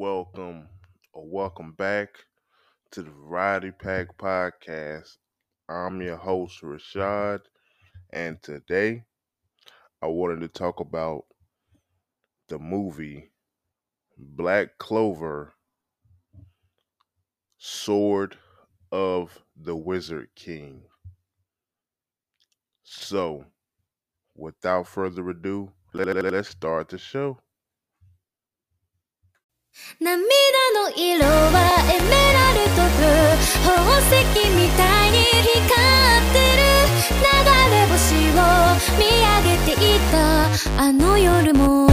welcome or welcome back to the Variety Pack Podcast. I'm your host, Rashad, and today I wanted to talk about the movie Black Clover Sword of the Wizard King. So, without further ado, let, let's start the show. 涙の色はエメラルドと宝石みたいに光ってる流れ星を見上げていたあの夜も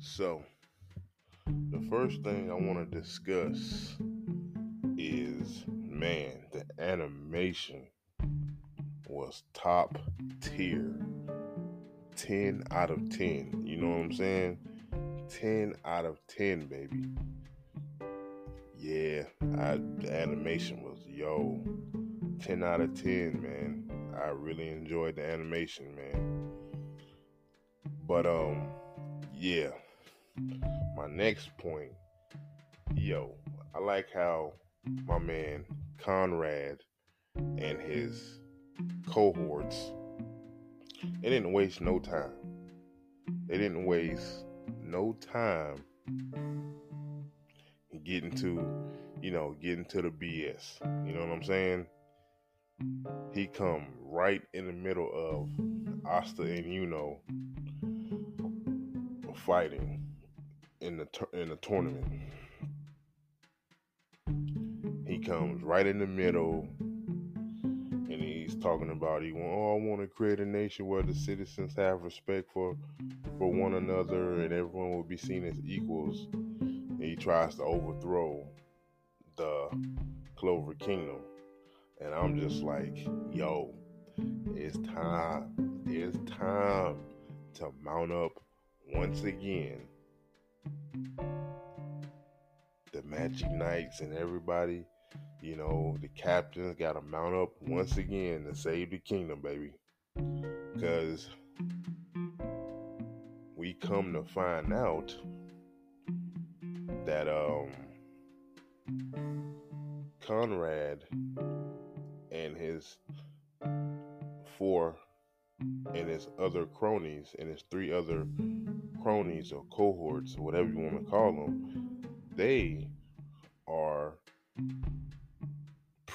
So, the first thing I want to discuss is man. Animation was top tier. 10 out of 10. You know what I'm saying? 10 out of 10, baby. Yeah, I, the animation was, yo, 10 out of 10, man. I really enjoyed the animation, man. But, um, yeah. My next point, yo, I like how my man Conrad and his cohorts, they didn't waste no time. They didn't waste no time getting to, you know, getting to the BS. You know what I'm saying? He come right in the middle of Asta and Yuno fighting in the in the tournament. He comes right in the middle, and he's talking about he want. Oh, I want to create a nation where the citizens have respect for for one another, and everyone will be seen as equals. And he tries to overthrow the Clover Kingdom, and I'm just like, yo, it's time. It's time to mount up once again the Magic Knights and everybody, you know, the captain's got to mount up once again to save the kingdom, baby. Because we come to find out that um Conrad and his four and his other cronies and his three other cronies or cohorts, or whatever you want to call them, they are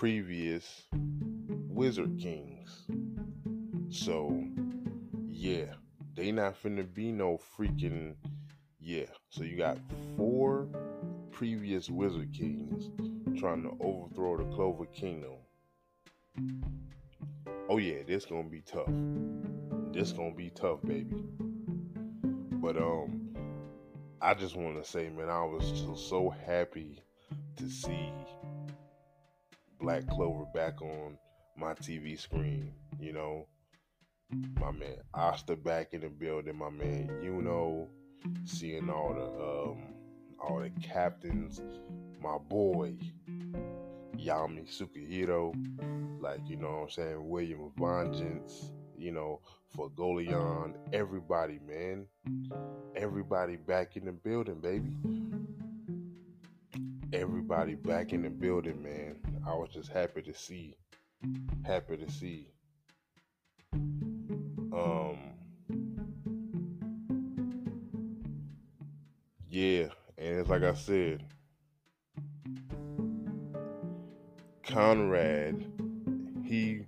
previous wizard kings. So, yeah, they not finna be no freaking yeah. So you got four previous wizard kings trying to overthrow the Clover Kingdom. Oh yeah, this gonna be tough. This gonna be tough, baby. But um, I just want to say, man, I was just so happy to see Black Clover back on my TV screen. You know, my man Asta back in the building. My man, you know, seeing all the um, all the captains. My boy Yami Sukehiro, like you know what I'm saying, William Vangeance, you know, Fuegoleon, everybody, man. Everybody back in the building, baby. Everybody back in the building, man. I was just happy to see. Happy to see. Um Yeah, and it's like I said, Conrad, he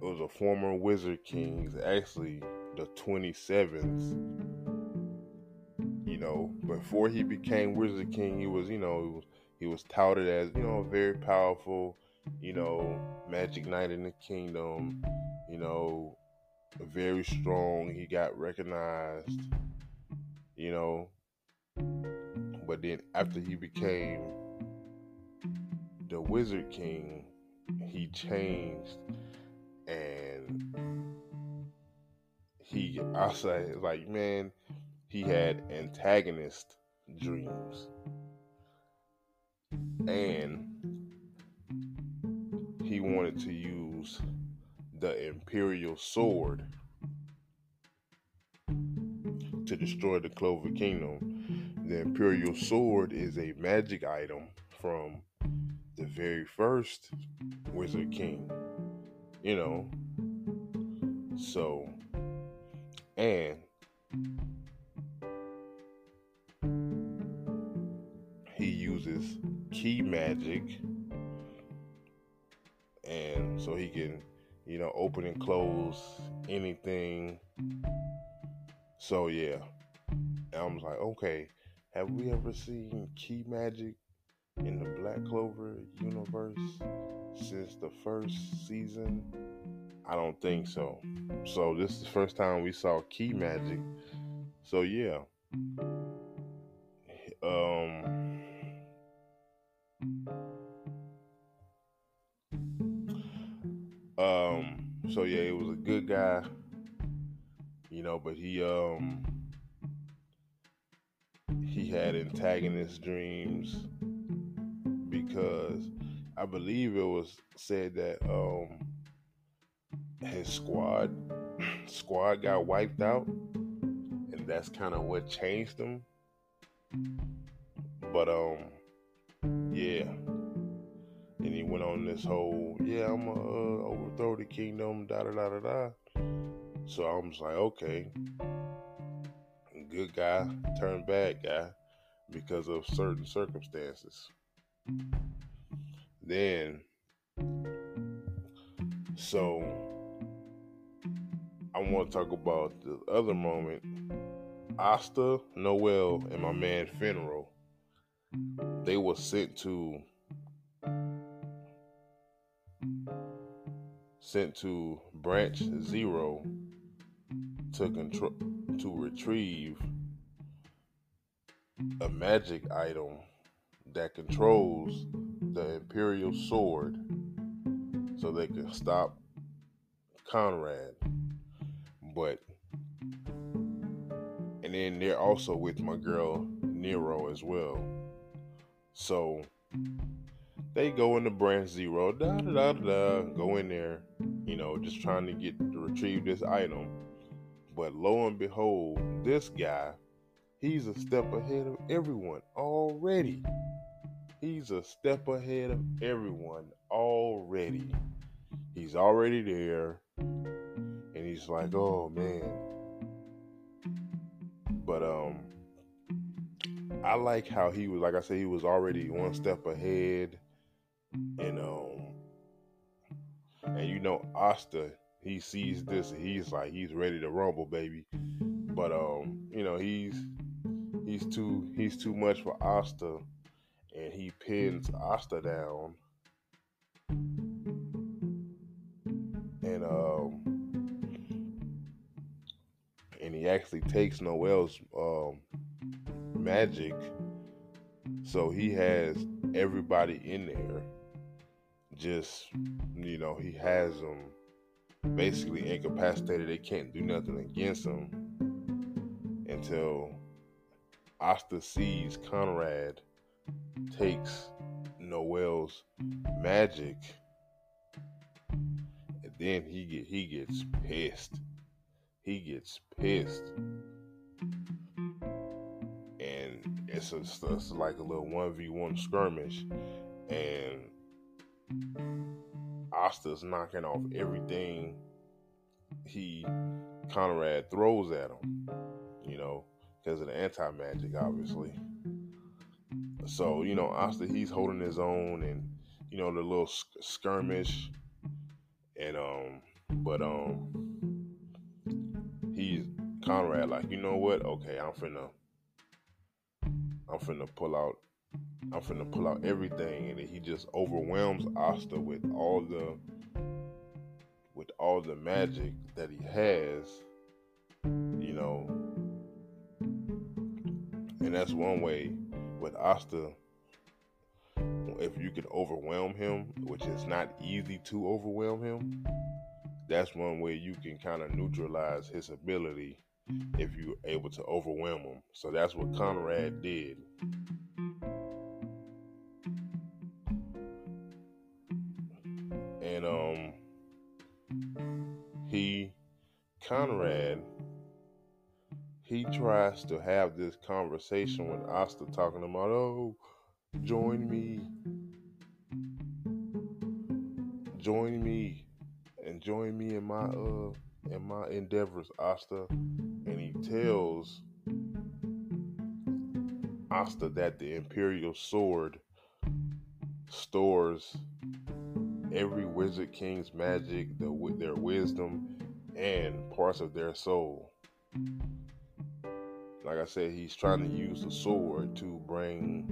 was a former Wizard King. He's actually the 27th. You know, before he became Wizard King, he was, you know, he was, he was touted as, you know, a very powerful, you know, Magic Knight in the Kingdom, you know, very strong. He got recognized, you know. But then after he became the Wizard King, he changed and he I say like man, he had antagonist dreams. And he wanted to use the Imperial Sword to destroy the Clover Kingdom. The Imperial Sword is a magic item from the very first Wizard King. You know, so, and uses key magic. And so he can you know open and close anything. So yeah. I was like okay have we ever seen key magic in the black clover universe since the first season? I don't think so. So this is the first time we saw key magic. So yeah. Um Um, so yeah, it was a good guy, you know, but he um he had antagonist dreams because I believe it was said that um his squad squad got wiped out and that's kind of what changed him. But um yeah, he went on this whole, yeah, I'm gonna uh, overthrow the kingdom, da da da da da. So I'm just like, okay, good guy turned bad guy because of certain circumstances. Then, so I want to talk about the other moment. Asta, Noel, and my man Finral, they were sent to sent to branch zero to control to retrieve a magic item that controls the imperial sword so they can stop Conrad. But and then they're also with my girl Nero as well. So they go into branch zero, da da da da, go in there, you know, just trying to get to retrieve this item. But lo and behold, this guy, he's a step ahead of everyone already. He's a step ahead of everyone already. He's already there. And he's like, oh man. But um I like how he was like I said, he was already one step ahead and um and you know Asta he sees this and he's like he's ready to rumble baby. But um you know he's he's too he's too much for Asta and he pins Asta down. And um and he actually takes Noel's um magic. So he has everybody in there just you know he has them basically incapacitated. They can't do nothing against him until Asta sees Conrad takes Noel's magic, and then he get he gets pissed. He gets pissed, and it's, a, it's like a little one v one skirmish, and Asta's knocking off everything he Conrad throws at him, you know, because of the anti magic, obviously. So you know, Asta he's holding his own, and you know the little skirmish, and um, but um, he's Conrad like, you know what? Okay, I'm finna, I'm finna pull out I'm finna pull out everything, and he just overwhelms Asta with all the with all the magic that he has, you know. And that's one way with Asta. If you can overwhelm him, which is not easy to overwhelm him, that's one way you can kind of neutralize his ability if you're able to overwhelm him. So that's what Conrad did. Conrad he tries to have this conversation with Asta talking about, oh, join me. Join me and join me in my uh in my endeavors, Asta. And he tells Asta that the Imperial Sword stores every Wizard King's magic, the, their wisdom, and parts of their soul. Like I said, he's trying to use the sword to bring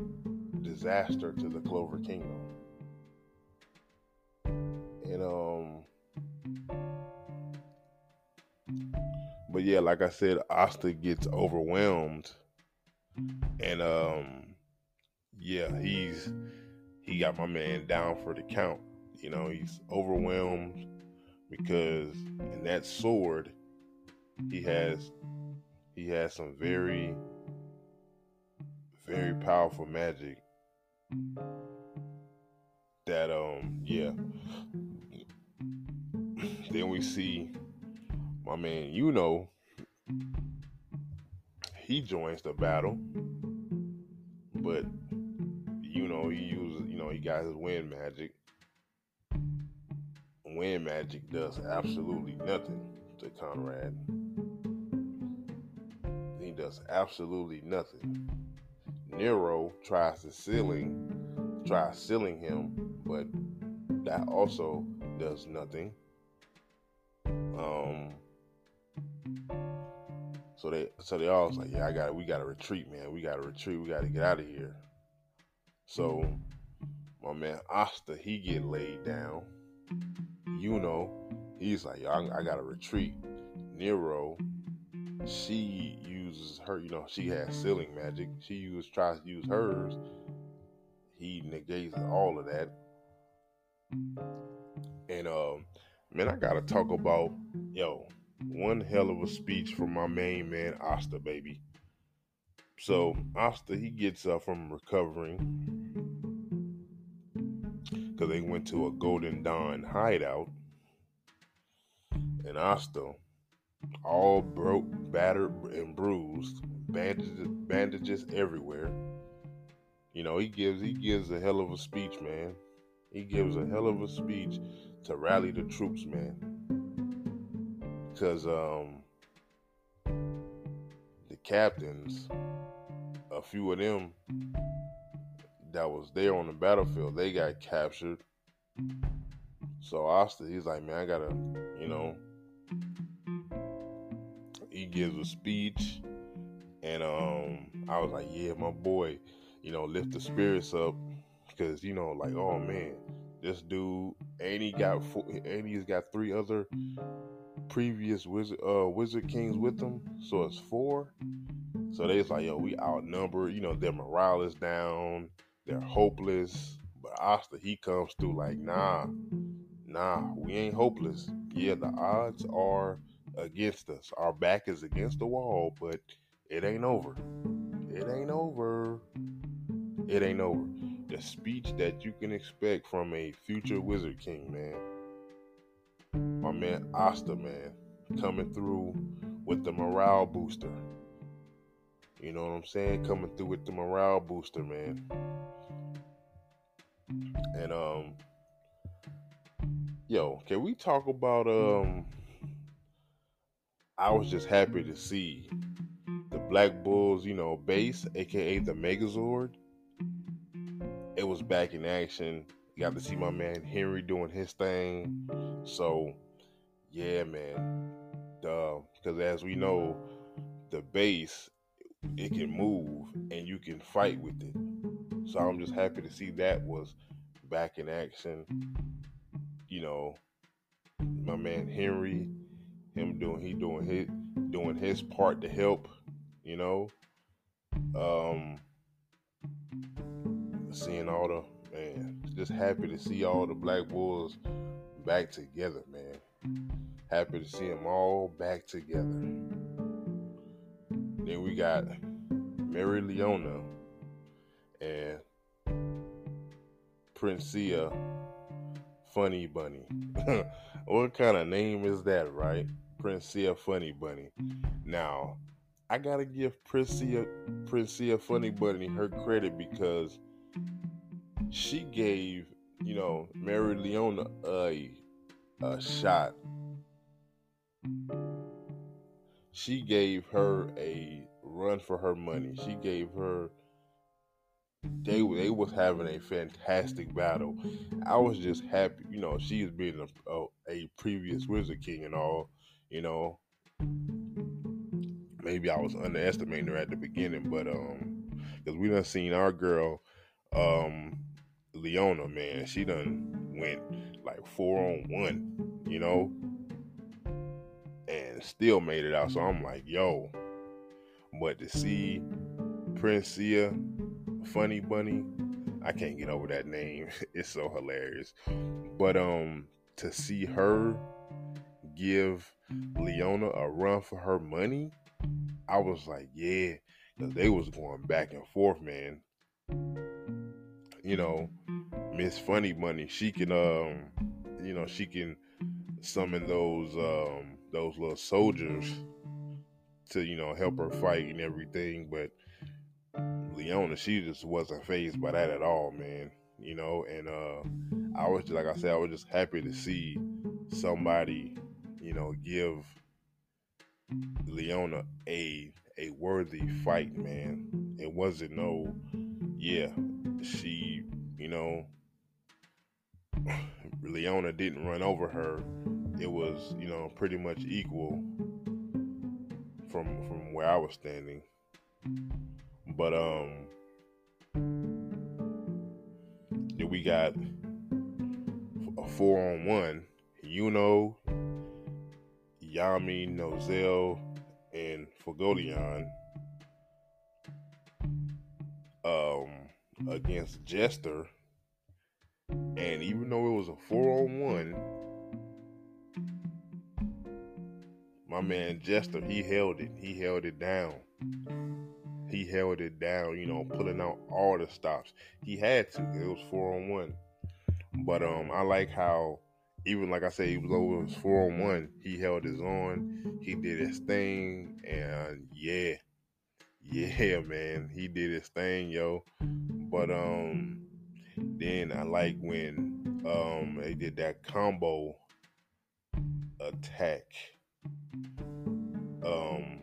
disaster to the Clover Kingdom. And um but yeah, like I said, Asta gets overwhelmed and um yeah, he's he got my man down for the count. You know, he's overwhelmed because in that sword he has he has some very very powerful magic that um yeah. Then we see my man you know he joins the battle but you know he uses you know he got his wind magic wind magic does absolutely nothing to conrad he does absolutely nothing nero tries to sealing tries sealing him but that also does nothing um so they so they all was like, yeah, I got we got to retreat, man. We got to retreat. We got to get out of here. So my man Asta, he get laid down. You know, he's like, I, I got to retreat. Nero, she uses her. You know, she has sealing magic. She uses tries to use hers. He negates all of that. And um, man, I gotta talk about yo one hell of a speech from my main man, Asta, baby. So, Asta, he gets up from recovering because they went to a Golden Dawn hideout. And Asta, all broke, battered, and bruised, bandages, bandages everywhere. You know, he gives he gives a hell of a speech, man. He gives a hell of a speech to rally the troops, man because um, the captains, a few of them that was there on the battlefield, they got captured. So Asta, he's like, man, I gotta, you know. He gives a speech, and um, I was like, yeah, my boy, you know, lift the spirits up, because you know, like, oh man, this dude, and he got, four, and he's got three other previous wizard uh wizard kings with them, so it's four. So they was like, yo, we outnumbered. You know, their morale is down. They're mm-hmm. hopeless. But Asta, he comes through like, nah, nah, we ain't hopeless. Yeah, the odds are against us. Our back is against the wall, but it ain't over. It ain't over. It ain't over. The speech that you can expect from a future Wizard King, man my man Asta, man, coming through with the morale booster. You know what I'm saying? Coming through with the morale booster, man. And um yo, can we talk about um I was just happy to see the Black Bulls, you know, base, aka the Megazord. It was back in action. Got to see my man Henry doing his thing. So yeah, man. Because as we know, the base it can move and you can fight with it. So I'm just happy to see that was back in action. You know, my man Henry, him doing he doing his doing his part to help. You know, um, seeing all the man, just happy to see all the Black Bulls back together, man. Happy to see them all back together. Then we got Mereoleona and Princia Funny Bunny. what kind of name is that, right? Princia Funny Bunny. Now, I gotta give Princia Princia Funny Bunny her credit because she gave, you know, Mereoleona a a shot. She gave her a run for her money. She gave her they they was having a fantastic battle. I was just happy, you know, she has been a, a, a previous Wizard King and all, you know. Maybe I was underestimating her at the beginning, but um, because we done seen our girl, um, Leona, man, she done went like four on one, you know, and still made it out. So I'm like, yo, but to see Princia Funny Bunny. I can't get over that name. It's so hilarious. But um to see her give Leona a run for her money, I was like, yeah, because they was going back and forth, man. You know, Miss Funny Bunny, she can um, you know, she can summon those um those little soldiers to, you know, help her fight and everything, but Leona, she just wasn't phased by that at all, man. You know, and uh I was like I said, I was just happy to see somebody, you know, give Leona a a worthy fight, man. It wasn't no, yeah, she, you know, Leona didn't run over her. It was, you know, pretty much equal from from where I was standing. But um we got a four on one. Yuno, Yami, Nozel, and Fuegoleon um against Jester. And even though it was a four on one, my man Jester, he held it. He held it down he held it down, you know, pulling out all the stops. He had to. It was four on one. But um I like how even like I said, he was over it was four on one. He held his own. He did his thing and yeah. Yeah, man. He did his thing, yo. But um then I like when um they did that combo attack. Um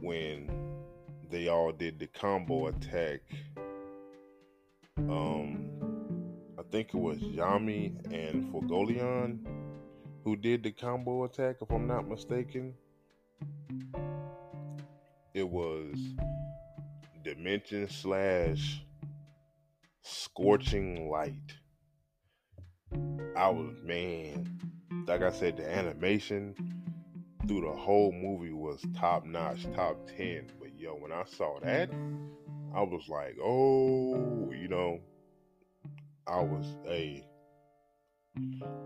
when they all did the combo attack. Um, I think it was Yami and Fuegoleon who did the combo attack, if I'm not mistaken. It was Dimension slash Scorching Light. I was, man, like I said, the animation through the whole movie was top notch, top 10. But yo, when I saw that, I was like, oh, you know, I was a.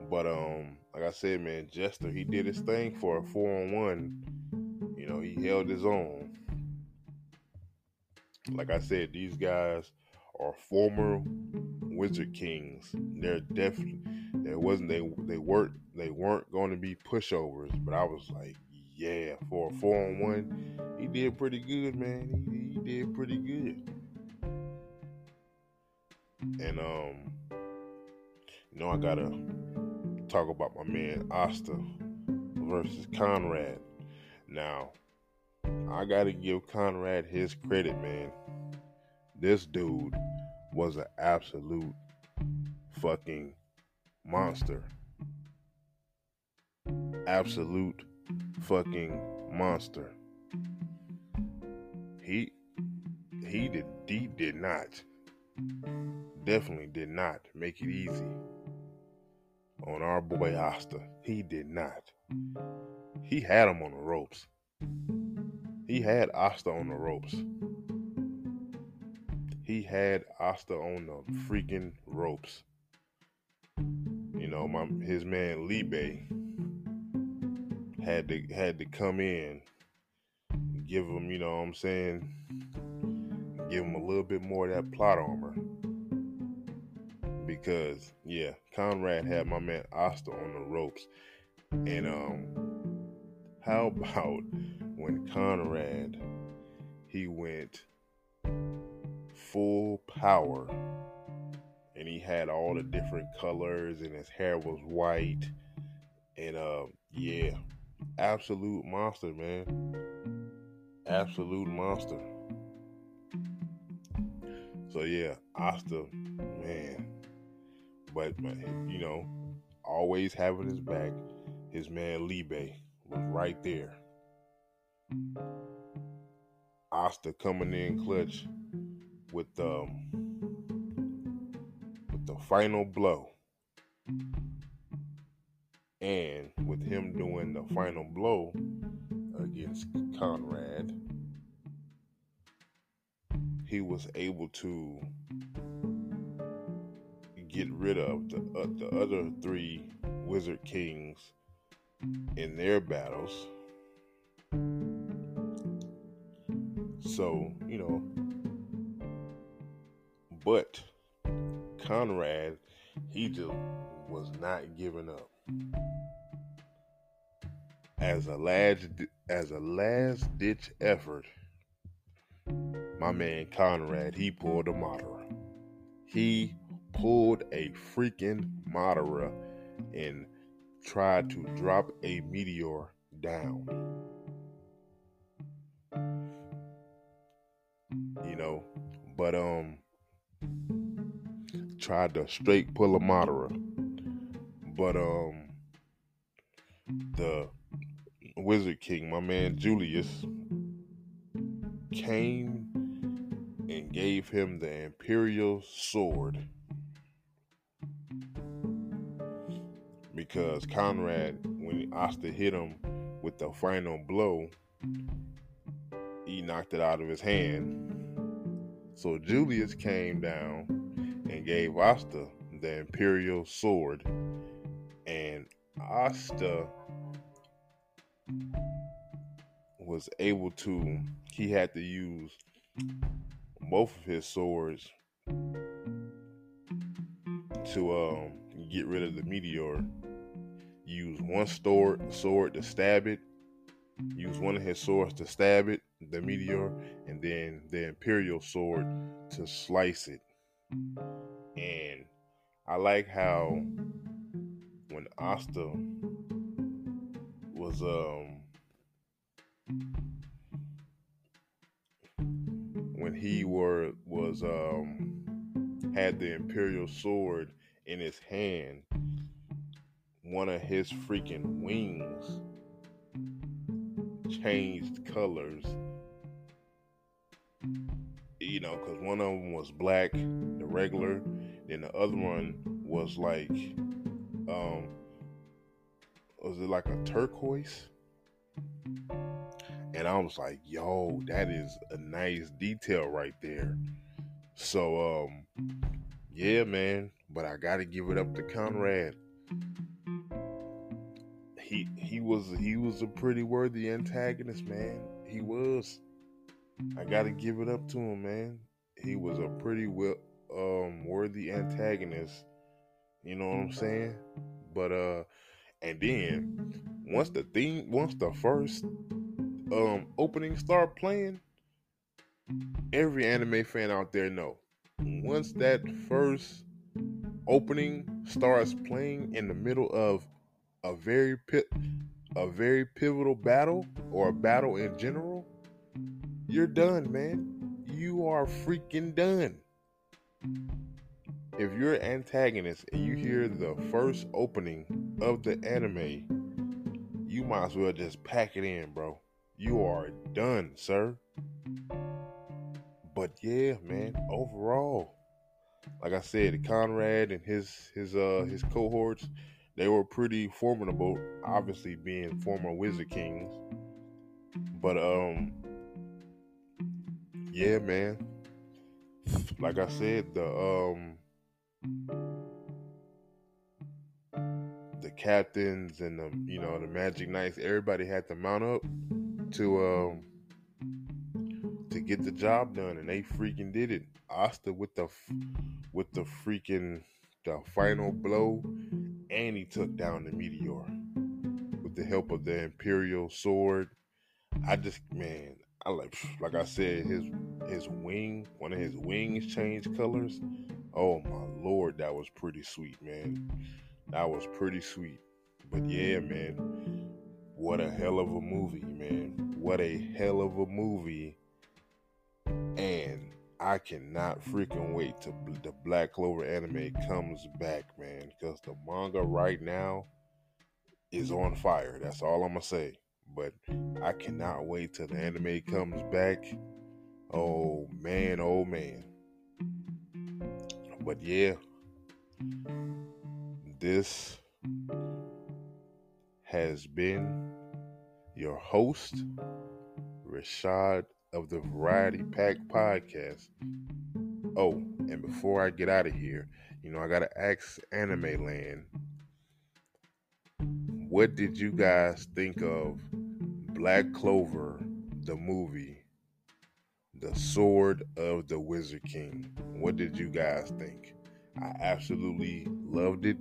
But um, like I said, man, Jester he did his thing for a four on one. You know, he held his own. Like I said, these guys are former Wizard Kings. They're definitely there wasn't they they weren't they weren't going to be pushovers, but I was like, yeah, for a four on one, he did pretty good, man. He, he did pretty good. And um, you know, I gotta talk about my man Asta versus Conrad. Now, I gotta give Conrad his credit, man. This dude was an absolute fucking monster. Absolute fucking monster. He he did he did not definitely did not make it easy on our boy Asta. He did not. He had him on the ropes. He had Asta on the ropes. He had Asta on the freaking ropes know, my his man Liebe had to had to come in, give him, you know what I'm saying, give him a little bit more of that plot armor. because yeah, Conrad had my man Asta on the ropes, and um, how about when Conrad he went full power and he had all the different colors and his hair was white. And uh yeah. Absolute monster man. Absolute monster. So yeah asta man. But you know always having his back his man liebe was right there. Asta coming in clutch with um the final blow. And with him doing the final blow against Conrad, he was able to get rid of the, uh, the other three Wizard Kings in their battles. So, you know, but Conrad, he just was not giving up. As a last as a last ditch effort, my man Conrad, he pulled a Madara. He pulled a freaking Madara and tried to drop a meteor down. You know, but um tried to straight pull a Madara. But um the Wizard King, my man Julius, came and gave him the Imperial Sword. Because Conrad, when Asta hit him with the final blow, he knocked it out of his hand. So Julius came down and gave Asta the Imperial Sword. And Asta was able to, he had to use both of his swords to um, get rid of the meteor. Use one sword, sword to stab it, use one of his swords to stab it, the meteor, and then the Imperial sword to slice it. And I like how when Asta was um when he were was um had the imperial sword in his hand one of his freaking wings changed colors you know, because one of them was black, the regular, then the other one was like, um, was it like a turquoise? And I was like, yo, that is a nice detail right there. So, um, yeah, man, but I gotta give it up to Conrad. He he was he was a pretty worthy antagonist, man. He was. I gotta give it up to him, man. He was a pretty well um worthy antagonist. You know what I'm saying? But uh and then once the theme once the first um opening start playing, every anime fan out there know. Once that first opening starts playing in the middle of a very pit a very pivotal battle or a battle in general, you're done, man. You are freaking done. If you're an antagonist and you hear the first opening of the anime, you might as well just pack it in, bro. You are done, sir. But yeah, man, overall, like I said, Conrad and his his uh his cohorts, they were pretty formidable, obviously being former Wizard Kings. But um yeah, man. Like I said, the um the captains and the you know the Magic Knights, everybody had to mount up to um to get the job done, and they freaking did it. Asta with the with the freaking the final blow, and he took down the meteor with the help of the Imperial sword. I just man, I like like I said, his his wing, one of his wings changed colors. Oh my lord, that was pretty sweet, man. That was pretty sweet. But yeah, man, what a hell of a movie, man. What a hell of a movie. And I cannot freaking wait till the Black Clover anime comes back, man. Because the manga right now is on fire. That's all I'm gonna say. But I cannot wait till the anime comes back. Oh man, oh man. But yeah, this has been your host, Rashad of the Variety Pack Podcast. Oh, and before I get out of here, you know, I got to ask Anime Land, what did you guys think of Black Clover, the movie, The Sword of the Wizard King? What did you guys think? I absolutely loved it.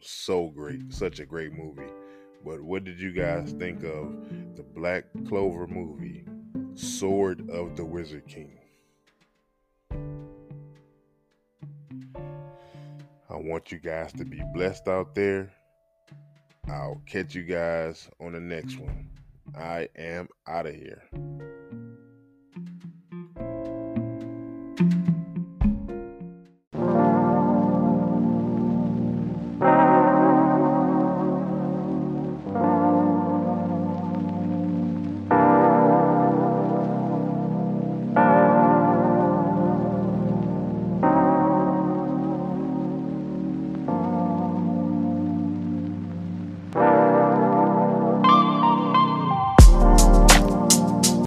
So great. Such a great movie. But what did you guys think of the Black Clover movie, Sword of the Wizard King? I want you guys to be blessed out there. I'll catch you guys on the next one. I am out of here.